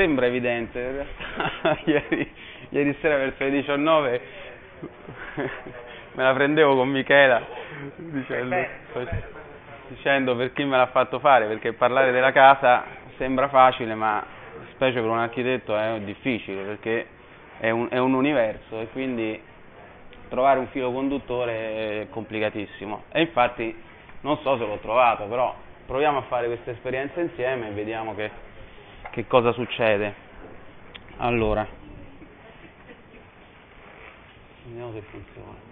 sembra evidente, in realtà ieri, ieri sera verso le 19 me la prendevo con Michela dicendo, dicendo per chi me l'ha fatto fare, perché parlare della casa sembra facile, ma specie per un architetto è difficile, perché è un, è un universo e quindi trovare un filo conduttore è complicatissimo. E infatti non so se l'ho trovato, però proviamo a fare questa esperienza insieme e vediamo che, che cosa succede. Allora, vediamo se funziona.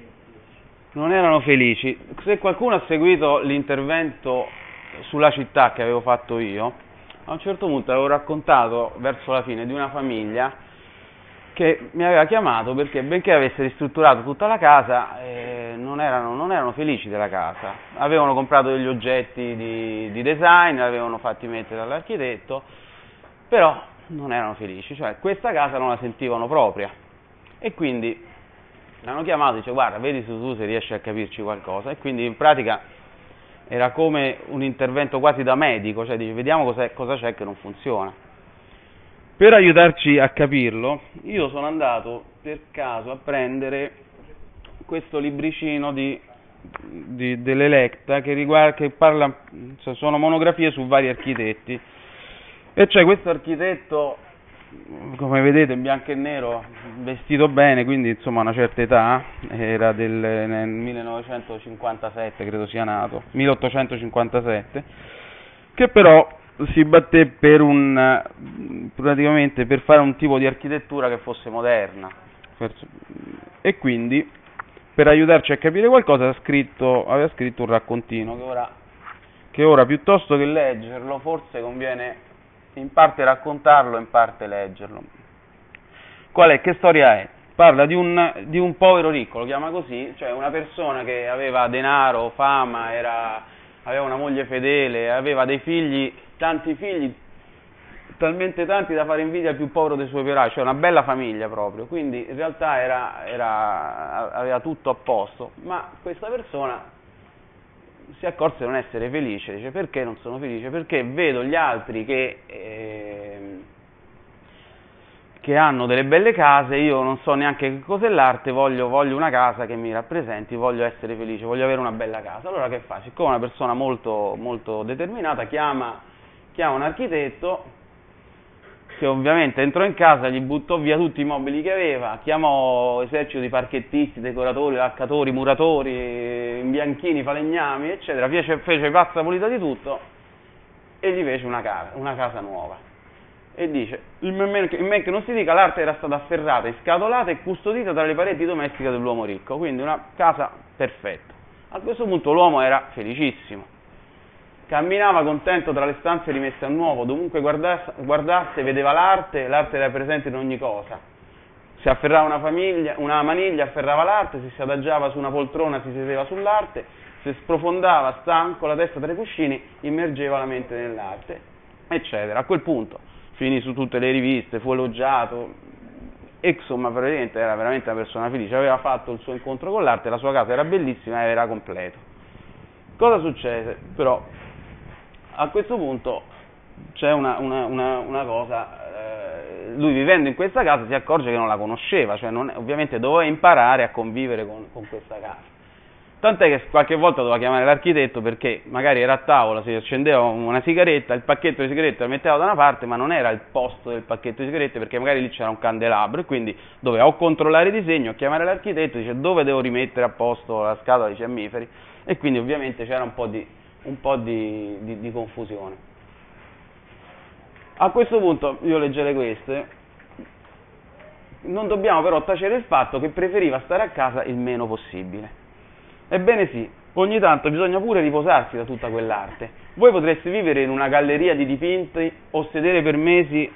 Non erano felici. Se qualcuno ha seguito l'intervento sulla città che avevo fatto io, a un certo punto avevo raccontato verso la fine di una famiglia che mi aveva chiamato perché benché avesse ristrutturato tutta la casa eh, non, erano, non, erano, felici della casa, avevano comprato degli oggetti di, di design, li avevano fatti mettere dall'architetto, però non erano felici, cioè questa casa non la sentivano propria. E quindi l'hanno chiamato e dice guarda vedi se tu se riesci a capirci qualcosa. E quindi in pratica era come un intervento quasi da medico, cioè dice vediamo cosa c'è che non funziona. Per aiutarci a capirlo, io sono andato per caso a prendere questo libricino di, di, dell'Electa che, riguarda, che parla, cioè sono monografie su vari architetti e c'è questo architetto, come vedete in bianco e nero, vestito bene, quindi insomma una certa età, era del, nel 1957 credo sia nato, 1857, che però si batté per un, per fare un tipo di architettura che fosse moderna. E quindi per aiutarci a capire qualcosa scritto, aveva scritto un raccontino che ora, che ora piuttosto che leggerlo forse conviene in parte raccontarlo in parte leggerlo. Qual è? Che storia è? Parla di un, di un povero ricco, lo chiama così, cioè una persona che aveva denaro, fama, era, aveva una moglie fedele, aveva dei figli tanti figli, talmente tanti da fare invidia al più povero dei suoi operai, cioè una bella famiglia proprio, quindi in realtà era, era, aveva tutto a posto, ma questa persona si accorse di non essere felice, dice perché non sono felice? Perché vedo gli altri che, eh, che hanno delle belle case, io non so neanche che cos'è l'arte, voglio, voglio, una casa che mi rappresenti, voglio essere felice, voglio avere una bella casa. Allora che fa? Siccome è una persona molto, molto determinata, chiama chiama un architetto che ovviamente entrò in casa, gli buttò via tutti i mobili che aveva, chiamò esercito di parchettisti, decoratori, laccatori, muratori, imbianchini, falegnami, eccetera, fece, fece pazza pulita di tutto e gli fece una casa, una casa nuova. E dice, in men che non si dica, l'arte era stata afferrata, scatolata e custodita tra le pareti domestiche dell'uomo ricco, quindi una casa perfetta. A questo punto l'uomo era felicissimo camminava contento tra le stanze rimesse a nuovo, dovunque guardasse, guardasse vedeva l'arte, l'arte era presente in ogni cosa. Si afferrava una, famiglia, una maniglia, afferrava l'arte, si si adagiava su una poltrona, si sedeva sull'arte, si sprofondava stanco la testa tra i cuscini, immergeva la mente nell'arte, eccetera. A quel punto finì su tutte le riviste, fu elogiato, e insomma praticamente era veramente una persona felice, aveva fatto il suo incontro con l'arte, la sua casa era bellissima e era completo. Cosa succede? Però a questo punto c'è una, una, una, una cosa, eh, lui vivendo in questa casa si accorge che non la conosceva, cioè non, ovviamente doveva imparare a convivere con, con, questa casa. Tant'è che qualche volta doveva chiamare l'architetto perché magari era a tavola, si accendeva una sigaretta, il pacchetto di sigarette lo metteva da una parte, ma non era il posto del pacchetto di sigarette perché magari lì c'era un candelabro e quindi doveva o controllare il disegno, o chiamare l'architetto, dice dove devo rimettere a posto la scatola di fiammiferi e quindi ovviamente c'era un po' di un po' di, di, di confusione. A questo punto io leggerei queste, non dobbiamo però tacere il fatto che preferiva stare a casa il meno possibile. Ebbene sì, ogni tanto bisogna pure riposarsi da tutta quell'arte. Voi potreste vivere in una galleria di dipinti o sedere per mesi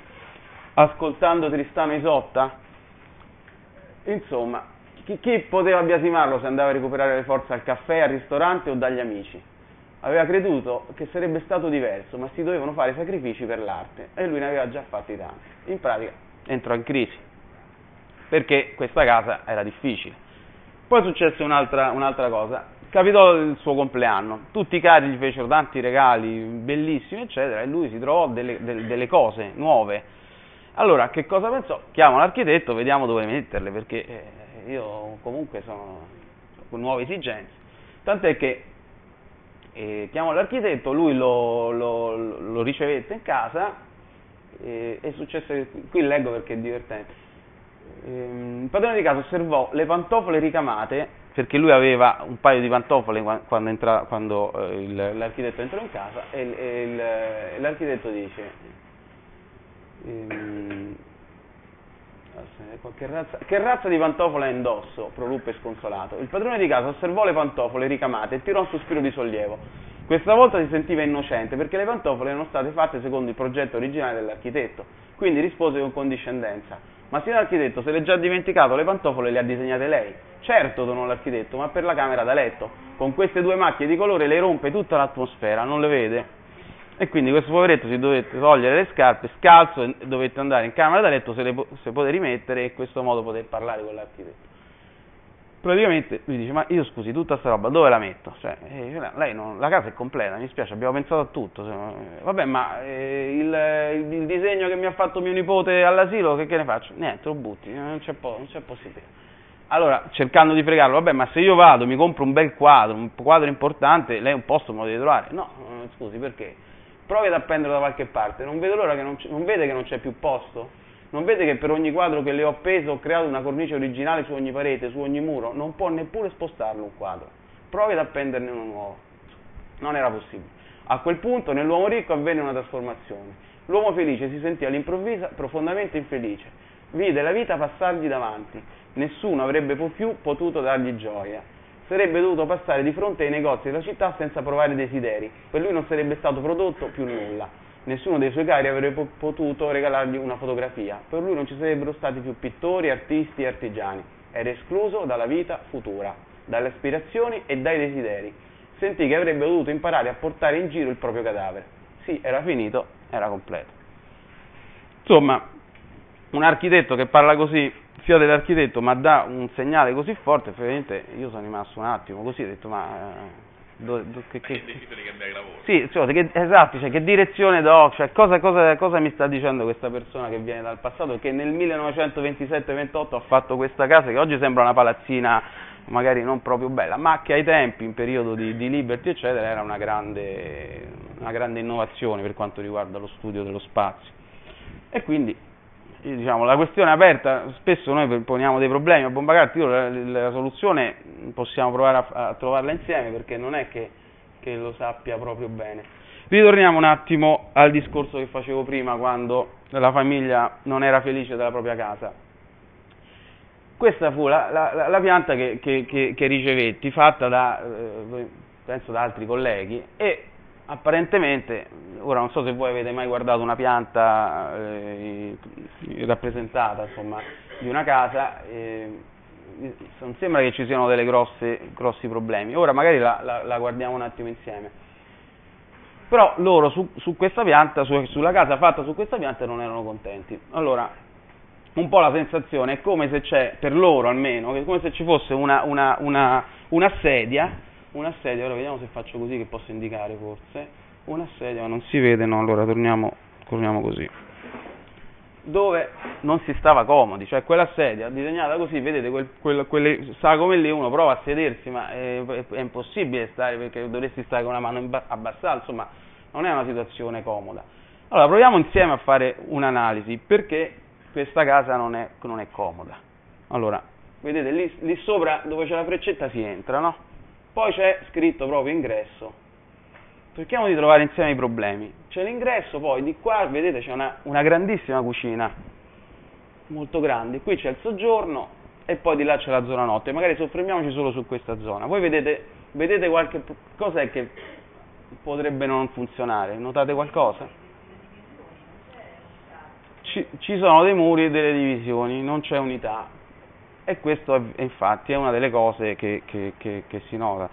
ascoltando Tristano Isotta? Insomma, chi, chi poteva biasimarlo se andava a recuperare le forze al caffè, al ristorante o dagli amici? Aveva creduto che sarebbe stato diverso, ma si dovevano fare sacrifici per l'arte e lui ne aveva già fatti tanti. In pratica entrò in crisi perché questa casa era difficile. Poi successe un'altra, un'altra cosa, capitò il suo compleanno, tutti i cari gli fecero tanti regali bellissimi, eccetera, e lui si trovò delle, delle, delle cose nuove Allora, che cosa pensò? Chiamo l'architetto, vediamo dove metterle, perché eh, io comunque sono con nuove esigenze. Tant'è che eh, chiamo l'architetto, lui lo, lo, lo ricevette in casa, eh, è successo, qui leggo perché è divertente, ehm, il padrone di casa osservò le pantofole ricamate, perché lui aveva un paio di pantofole quando, entra, quando eh, il, l'architetto entrò in casa, e, e il, l'architetto dice, ehm, che razza, che razza, di pantofole indosso? proruppe sconsolato. Il padrone di casa osservò le pantofole ricamate e tirò un sospiro di sollievo. Questa volta si sentiva innocente perché le pantofole erano state fatte secondo il progetto originale dell'architetto, quindi rispose con condiscendenza. Ma signor architetto, se l'è già dimenticato, le pantofole le ha disegnate lei. Certo, donò l'architetto, ma per la camera da letto. Con queste due macchie di colore le rompe tutta l'atmosfera, non le vede? E quindi questo poveretto si dovette togliere le scarpe, scalzo, e dovette andare in camera da letto, se le se poté rimettere e in questo modo poter parlare con l'architetto. Praticamente lui dice, ma io scusi, tutta questa roba dove la metto? Cioè, eh, non, la casa è completa, mi spiace, abbiamo pensato a tutto. Vabbè, ma eh, il, il, disegno che mi ha fatto mio nipote all'asilo, che, che ne faccio? Niente, lo butti, non c'è, po- non c'è possibilità. Allora, cercando di fregarlo, vabbè, ma se io vado, mi compro un bel quadro, un quadro importante, lei un posto me lo deve trovare. No, scusi, perché? Provi ad appenderlo da qualche parte, non vede l'ora che non, non vede che non c'è più posto? Non vede che per ogni quadro che le ho appeso ho creato una cornice originale su ogni parete, su ogni muro? Non può neppure spostarlo un quadro. Provi ad appenderne uno nuovo. Non era possibile. A quel punto nell'uomo ricco avvenne una trasformazione. L'uomo felice si sentì all'improvviso profondamente infelice. Vide la vita passargli davanti. Nessuno avrebbe più potuto dargli gioia sarebbe dovuto passare di fronte ai negozi della città senza provare desideri, per lui non sarebbe stato prodotto più nulla. Nessuno dei suoi cari avrebbe potuto regalargli una fotografia, per lui non ci sarebbero stati più pittori, artisti e artigiani. Era escluso dalla vita futura, dalle aspirazioni e dai desideri. Sentì che avrebbe dovuto imparare a portare in giro il proprio cadavere. Sì, era finito, era completo. Insomma, un architetto che parla così sia dell'architetto ma dà un segnale così forte, effettivamente io sono rimasto un attimo così, ho detto ma... Eh, dove, dove, che, che, che, cambiare lavoro. Sì, cioè, che, esatto, cioè, che direzione do, cioè, cosa, cosa, cosa, mi sta dicendo questa persona che viene dal passato che nel 1927-28 ha fatto questa casa che oggi sembra una palazzina magari non proprio bella, ma che ai tempi, in periodo di, di Liberty eccetera, era una grande, una grande innovazione per quanto riguarda lo studio dello spazio. E quindi diciamo, la questione è aperta, spesso noi poniamo dei problemi a bomba carta, la, la, soluzione possiamo provare a, a, trovarla insieme perché non è che, che, lo sappia proprio bene. Ritorniamo un attimo al discorso che facevo prima quando la famiglia non era felice della propria casa. Questa fu la, la, la pianta che, che, che, ricevetti, fatta da, eh, penso da altri colleghi, e apparentemente, ora non so se voi avete mai guardato una pianta eh, rappresentata insomma, di una casa, eh, non sembra che ci siano dei grossi problemi. Ora magari la, la, la, guardiamo un attimo insieme. Però loro su, su questa pianta, su, sulla casa fatta su questa pianta non erano contenti. Allora, un po' la sensazione è come se c'è, per loro almeno, come se ci fosse una, una, una, una sedia una sedia, ora vediamo se faccio così che posso indicare forse, una sedia, ma non si vede, no, allora torniamo, torniamo così, dove non si stava comodi, cioè quella sedia disegnata così, vedete, quel, quel, quelle sagome lì, uno prova a sedersi, ma è, è, è, impossibile stare perché dovresti stare con la mano abbassata, insomma, non è una situazione comoda. Allora, proviamo insieme a fare un'analisi, perché questa casa non è, non è comoda. Allora, vedete, lì, lì sopra dove c'è la freccetta si entra, no? Poi c'è scritto proprio ingresso. Cerchiamo di trovare insieme i problemi. C'è l'ingresso, poi di qua vedete c'è una, una grandissima cucina, molto grande. Qui c'è il soggiorno e poi di là c'è la zona notte. Magari soffermiamoci solo su questa zona. Voi vedete, vedete qualche cos'è che potrebbe non funzionare? Notate qualcosa? Ci sono dei muri e delle divisioni, non c'è unità e questo è, infatti è una delle cose che, che, che, che si nota.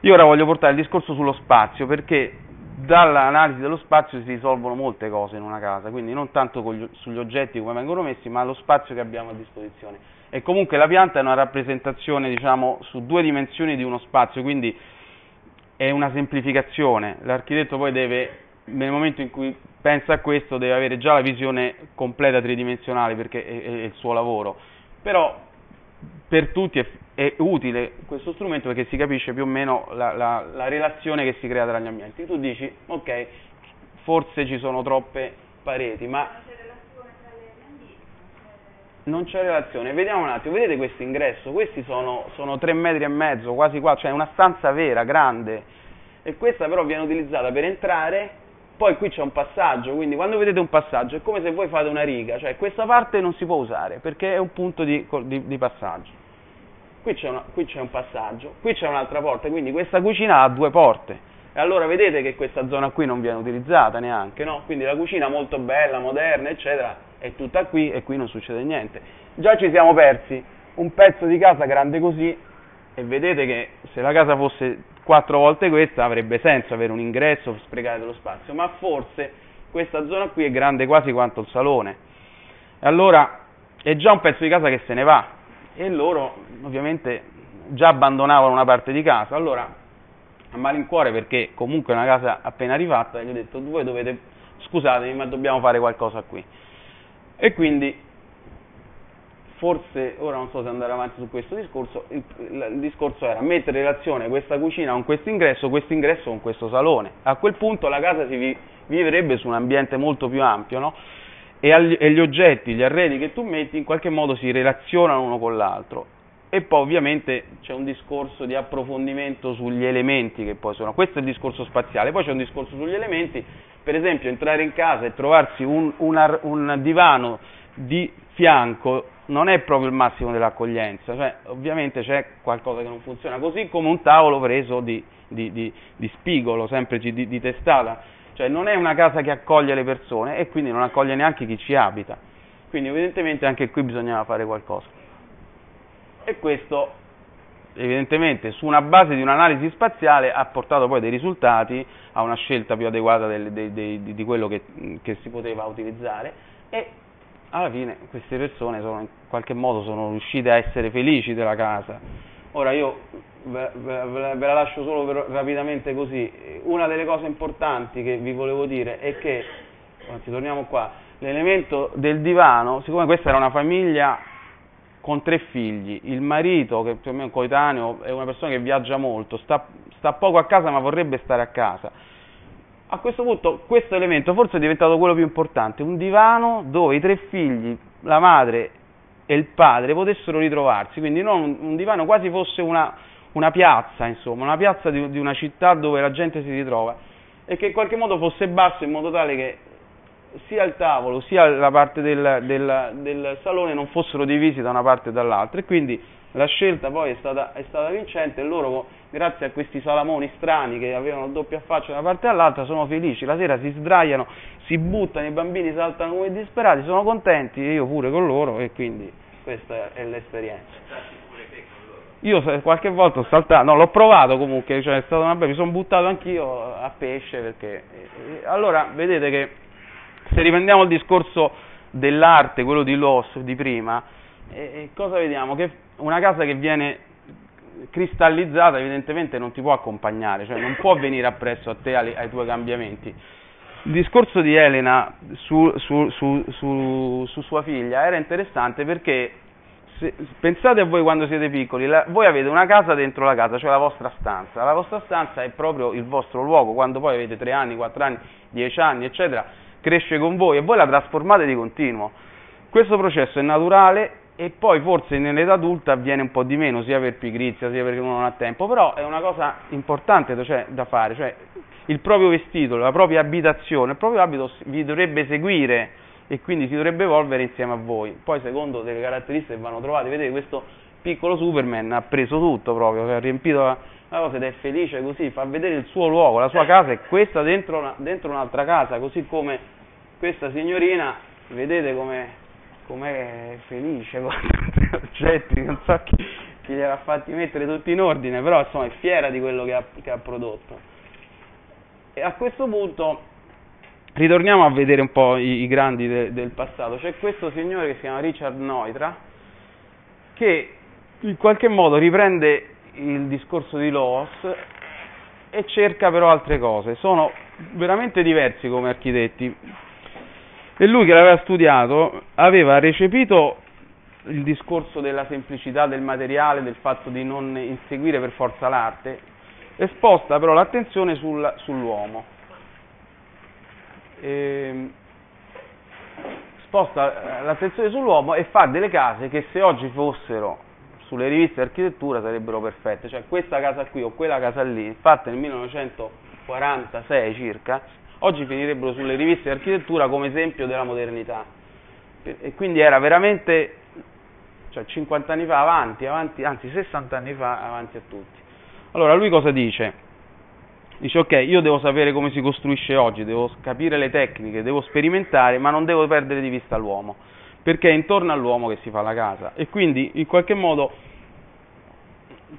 Io ora voglio portare il discorso sullo spazio perché dall'analisi dello spazio si risolvono molte cose in una casa, quindi non tanto gli, sugli oggetti come vengono messi, ma lo spazio che abbiamo a disposizione. E comunque la pianta è una rappresentazione, diciamo, su due dimensioni di uno spazio, quindi è una semplificazione. L'architetto poi deve nel momento in cui pensa a questo deve avere già la visione completa tridimensionale perché è, è il suo lavoro, però per tutti è, è, utile questo strumento perché si capisce più o meno la, la, la relazione che si crea tra gli ambienti. Tu dici, ok, forse ci sono troppe pareti, ma non c'è relazione. Vediamo un attimo, vedete questo ingresso? Questi sono, sono 3 metri e mezzo, quasi qua, cioè una stanza vera, grande. E questa però viene utilizzata per entrare, poi qui c'è un passaggio, quindi quando vedete un passaggio è come se voi fate una riga, cioè questa parte non si può usare perché è un punto di, di, di passaggio. Qui c'è, una, qui c'è un passaggio, qui c'è un'altra porta, quindi questa cucina ha due porte. E allora vedete che questa zona qui non viene utilizzata neanche, no? Quindi la cucina molto bella, moderna, eccetera, è tutta qui e qui non succede niente. Già ci siamo persi un pezzo di casa grande così e vedete che se la casa fosse quattro volte questa avrebbe senso avere un ingresso, sprecare dello spazio, ma forse questa zona qui è grande quasi quanto il salone. E allora è già un pezzo di casa che se ne va e loro ovviamente già abbandonavano una parte di casa. Allora a malincuore perché comunque è una casa appena rifatta, gli ho detto voi dovete, scusatemi ma dobbiamo fare qualcosa qui. E quindi forse, ora non so se andare avanti su questo discorso, il, il discorso era mettere in relazione questa cucina con questo ingresso, questo ingresso con questo salone. A quel punto la casa si vi, vivrebbe su un ambiente molto più ampio, no? E, agli, e gli oggetti, gli arredi che tu metti in qualche modo si relazionano uno con l'altro e poi ovviamente c'è un discorso di approfondimento sugli elementi che poi sono, questo è il discorso spaziale, poi c'è un discorso sugli elementi, per esempio entrare in casa e trovarsi un, un, un divano di fianco non è proprio il massimo dell'accoglienza, cioè ovviamente c'è qualcosa che non funziona, così come un tavolo preso di, di, di, di spigolo, sempre di, testata, cioè non è una casa che accoglie le persone e quindi non accoglie neanche chi ci abita, quindi evidentemente anche qui bisognava fare qualcosa. E questo evidentemente su una base di un'analisi spaziale ha portato poi dei risultati a una scelta più adeguata del, de, de, de, di quello che, che, si poteva utilizzare. E alla fine queste persone sono, in qualche modo sono riuscite a essere felici della casa. Ora io ve, la lascio solo per, rapidamente così, una delle cose importanti che vi volevo dire è che, anzi torniamo qua, l'elemento del divano, siccome questa era una famiglia con tre figli, il marito, che più o meno coetaneo, è una persona che viaggia molto, sta, sta poco a casa ma vorrebbe stare a casa. A questo punto questo elemento forse è diventato quello più importante, un divano dove i tre figli, la madre e il padre potessero ritrovarsi, quindi non un, divano quasi fosse una, una, piazza, insomma, una piazza di, di una città dove la gente si ritrova e che in qualche modo fosse basso in modo tale che sia il tavolo sia la parte del, del, del, salone non fossero divisi da una parte e dall'altra. E quindi la scelta poi è stata, è stata, vincente. E loro grazie a questi salamoni strani che avevano doppia faccia da una parte dall'altra sono felici, la sera si sdraiano, si buttano, i bambini saltano come disperati, sono contenti io pure con loro e quindi questa è l'esperienza. Io qualche volta ho saltato, no, l'ho provato comunque, cioè è stata una bella, mi sono buttato anch'io a pesce perché... Allora, vedete che se riprendiamo il discorso dell'arte, quello di Loss di prima, eh, cosa vediamo? Che una casa che viene cristallizzata evidentemente non ti può accompagnare, cioè non può venire appresso a te ai, ai tuoi cambiamenti. Il discorso di Elena su, su, su, su, sua figlia era interessante perché se, pensate a voi quando siete piccoli, la, voi avete una casa dentro la casa, cioè la vostra stanza, la vostra stanza è proprio il vostro luogo, quando poi avete 3 anni, 4 anni, 10 anni, eccetera, cresce con voi e voi la trasformate di continuo. Questo processo è naturale e poi forse nell'età adulta avviene un po' di meno, sia per pigrizia, sia perché uno non ha tempo, però è una cosa importante cioè, da fare, cioè il proprio vestito, la propria abitazione, il proprio abito vi dovrebbe seguire e quindi si dovrebbe evolvere insieme a voi. Poi secondo delle caratteristiche che vanno trovate, vedete questo piccolo Superman ha preso tutto proprio, ha riempito la, la cosa ed è felice così, fa vedere il suo luogo, la sua casa è questa dentro, una, dentro un'altra casa, così come questa signorina, vedete come è felice con gli oggetti, non so chi, chi li ha fatti mettere tutti in ordine, però insomma è fiera di quello che ha, che ha prodotto. E a questo punto ritorniamo a vedere un po' i, i grandi de, del passato. C'è questo signore che si chiama Richard Neutra, che in qualche modo riprende il discorso di Loos e cerca però altre cose. Sono veramente diversi come architetti. E lui che l'aveva studiato aveva recepito il discorso della semplicità del materiale, del fatto di non inseguire per forza l'arte, e sposta però l'attenzione sul, sull'uomo. E, sposta l'attenzione sull'uomo e fa delle case che se oggi fossero sulle riviste di architettura sarebbero perfette, cioè questa casa qui o quella casa lì, fatta nel 1946 circa, oggi finirebbero sulle riviste di architettura come esempio della modernità. E quindi era veramente, cioè 50 anni fa avanti, avanti, anzi 60 anni fa avanti a tutti. Allora lui cosa dice? Dice ok, io devo sapere come si costruisce oggi, devo capire le tecniche, devo sperimentare, ma non devo perdere di vista l'uomo perché è intorno all'uomo che si fa la casa e quindi in qualche modo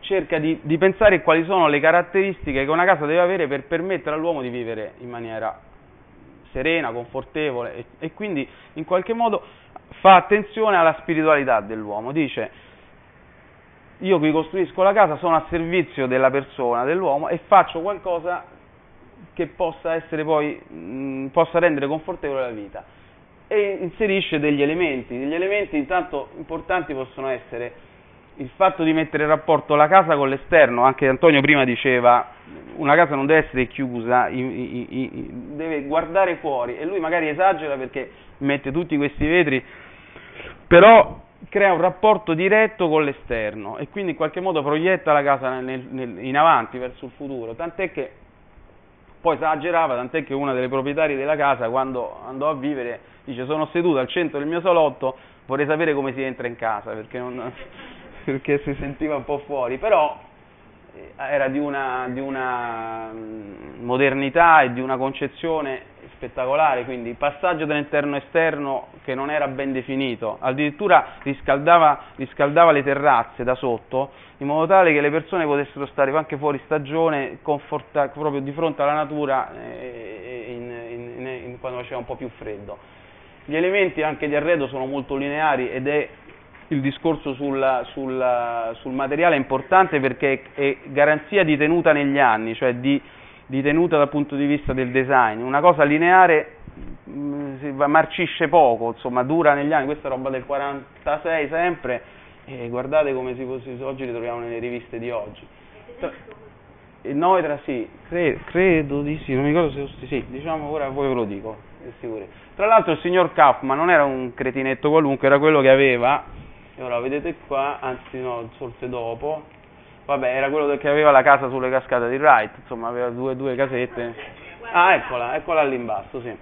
cerca di, di pensare quali sono le caratteristiche che una casa deve avere per permettere all'uomo di vivere in maniera serena, confortevole e, e quindi in qualche modo fa attenzione alla spiritualità dell'uomo. Dice io qui costruisco la casa, sono a servizio della persona, dell'uomo e faccio qualcosa che possa essere poi, mh, possa rendere confortevole la vita e inserisce degli elementi. Degli elementi intanto importanti possono essere il fatto di mettere in rapporto la casa con l'esterno, anche Antonio prima diceva una casa non deve essere chiusa, deve guardare fuori e lui magari esagera perché mette tutti questi vetri, però crea un rapporto diretto con l'esterno e quindi in qualche modo proietta la casa nel, nel, in avanti verso il futuro, tant'è che poi esagerava, tant'è che una delle proprietarie della casa quando andò a vivere dice sono seduto al centro del mio salotto, vorrei sapere come si entra in casa, perché, non, perché si sentiva un po' fuori, però eh, era di una, di una mm, modernità e di una concezione spettacolare, quindi il passaggio dall'interno-esterno che non era ben definito, addirittura riscaldava, riscaldava, le terrazze da sotto in modo tale che le persone potessero stare anche fuori stagione proprio di fronte alla natura eh, in, in, in, quando faceva un po' più freddo. Gli elementi anche di arredo sono molto lineari ed è il discorso sul, sul, sul materiale importante perché è garanzia di tenuta negli anni, cioè di, di tenuta dal punto di vista del design. Una cosa lineare mh, mm, marcisce poco, insomma, dura negli anni, questa è roba del 46 sempre, e guardate come si, si, oggi li troviamo nelle riviste di oggi. Il Noitra sì, credo, credo di sì, non mi ricordo se sì, diciamo ora poi ve lo dico, è sicuro. Tra l'altro il signor Kaufman non era un cretinetto qualunque, era quello che aveva, e ora vedete qua, anzi no, forse dopo, vabbè, era quello che aveva la casa sulle cascate di Wright, insomma aveva due, due casette. Ah, eccola, eccola lì in basso, sì.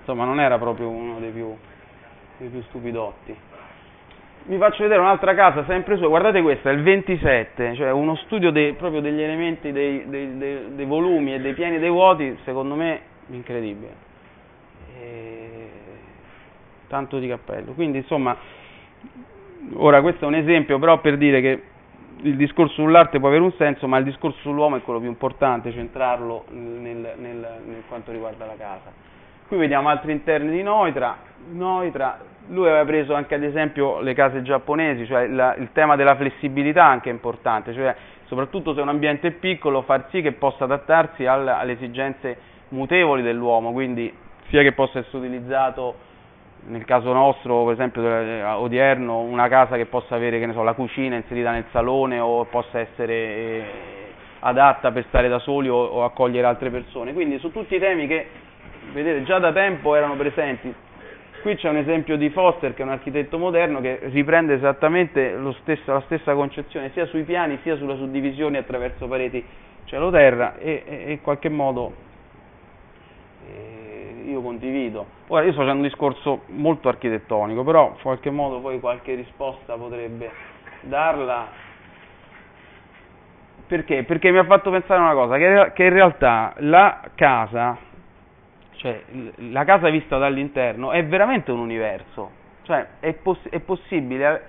Insomma non era proprio uno dei più, dei più stupidotti. Vi faccio vedere un'altra casa sempre sua, guardate questa, il 27, cioè uno studio dei, proprio degli elementi, dei, dei, dei, volumi e dei piani dei vuoti, secondo me incredibile tanto di cappello. Quindi insomma, ora questo è un esempio però per dire che il discorso sull'arte può avere un senso, ma il discorso sull'uomo è quello più importante, centrarlo nel, nel, nel quanto riguarda la casa. Qui vediamo altri interni di Noitra, Noitra, lui aveva preso anche ad esempio le case giapponesi, cioè la, il tema della flessibilità anche è importante, cioè soprattutto se un ambiente è piccolo far sì che possa adattarsi al, alle esigenze mutevoli dell'uomo, quindi sia che possa essere utilizzato nel caso nostro, per esempio eh, odierno, una casa che possa avere che so, la cucina inserita nel salone o possa essere eh, adatta per stare da soli o, o, accogliere altre persone. Quindi su tutti i temi che, vedete, già da tempo erano presenti. Qui c'è un esempio di Foster, che è un architetto moderno, che riprende esattamente stesso, la stessa concezione, sia sui piani sia sulle suddivisioni attraverso pareti cielo-terra e, e, in qualche modo... Eh, io condivido. Ora io sto facendo un discorso molto architettonico, però in qualche modo poi qualche risposta potrebbe darla. Perché? Perché mi ha fatto pensare una cosa, che, che in realtà la casa, cioè la casa vista dall'interno, è veramente un universo. Cioè è, poss- è possibile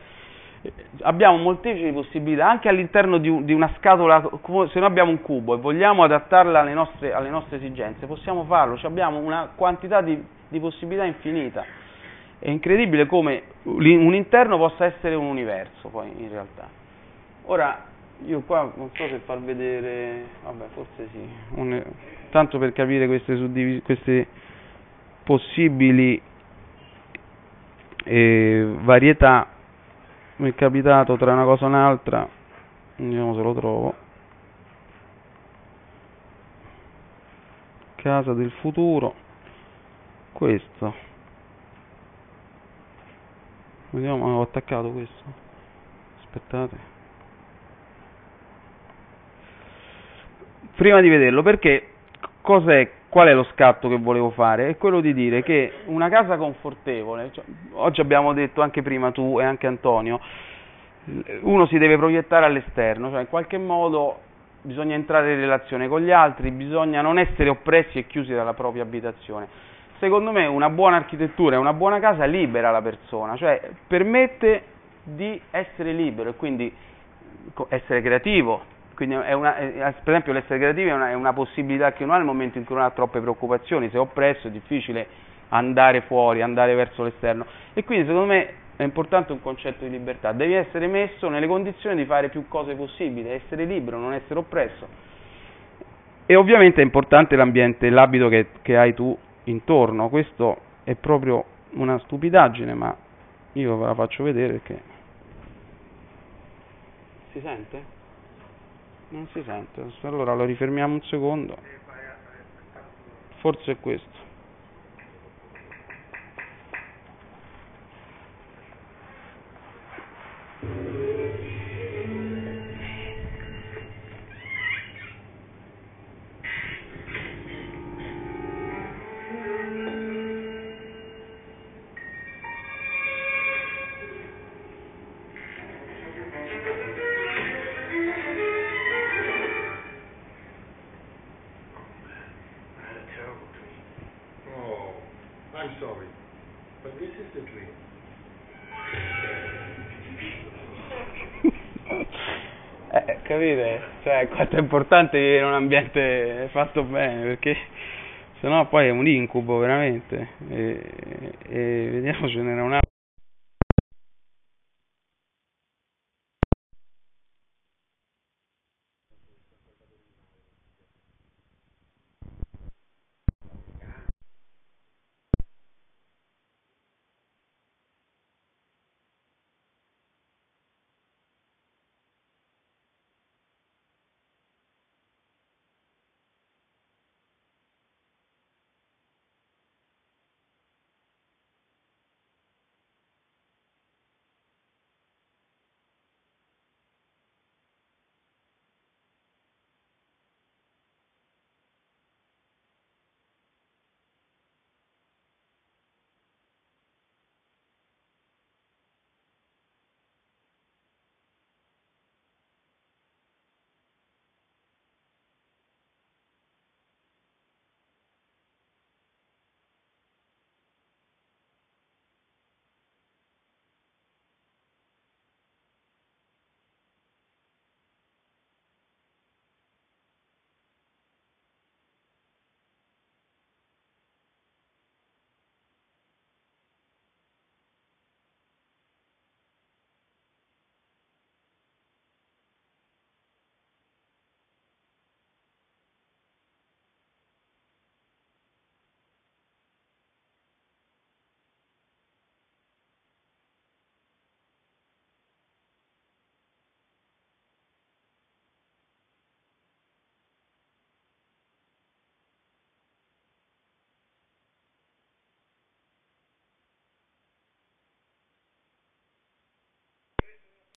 abbiamo molteplici possibilità anche all'interno di, un, di, una scatola, se noi abbiamo un cubo e vogliamo adattarla alle nostre, alle nostre esigenze, possiamo farlo, cioè abbiamo una quantità di, di, possibilità infinita. È incredibile come un interno possa essere un universo poi in realtà. Ora, io qua non so se far vedere, vabbè forse sì, un, tanto per capire queste, suddivis- queste possibili eh, varietà mi è capitato tra una cosa e un'altra, vediamo se lo trovo. Casa del futuro, questo. Vediamo, ho attaccato questo. Aspettate. prima di vederlo, perché cos'è, qual è lo scatto che volevo fare? È quello di dire che una casa confortevole, cioè, oggi abbiamo detto anche prima tu e anche Antonio, uno si deve proiettare all'esterno, cioè in qualche modo bisogna entrare in relazione con gli altri, bisogna non essere oppressi e chiusi dalla propria abitazione. Secondo me una buona architettura e una buona casa libera la persona, cioè permette di essere libero e quindi essere creativo, quindi una, per esempio l'essere creativi è una, è una, possibilità che uno ha nel momento in cui non ha troppe preoccupazioni, se è oppresso è difficile andare fuori, andare verso l'esterno. E quindi secondo me è importante un concetto di libertà, devi essere messo nelle condizioni di fare più cose possibili, essere libero, non essere oppresso. E ovviamente è importante l'ambiente, l'abito che, che hai tu intorno, questo è proprio una stupidaggine, ma io ve la faccio vedere perché... Si sente? Non si sente. Allora lo rifermiamo un secondo. Forse è questo capite? Cioè, quanto è importante vivere in un ambiente fatto bene, perché sennò poi è un incubo veramente. E, e vediamo ce n'era un altro.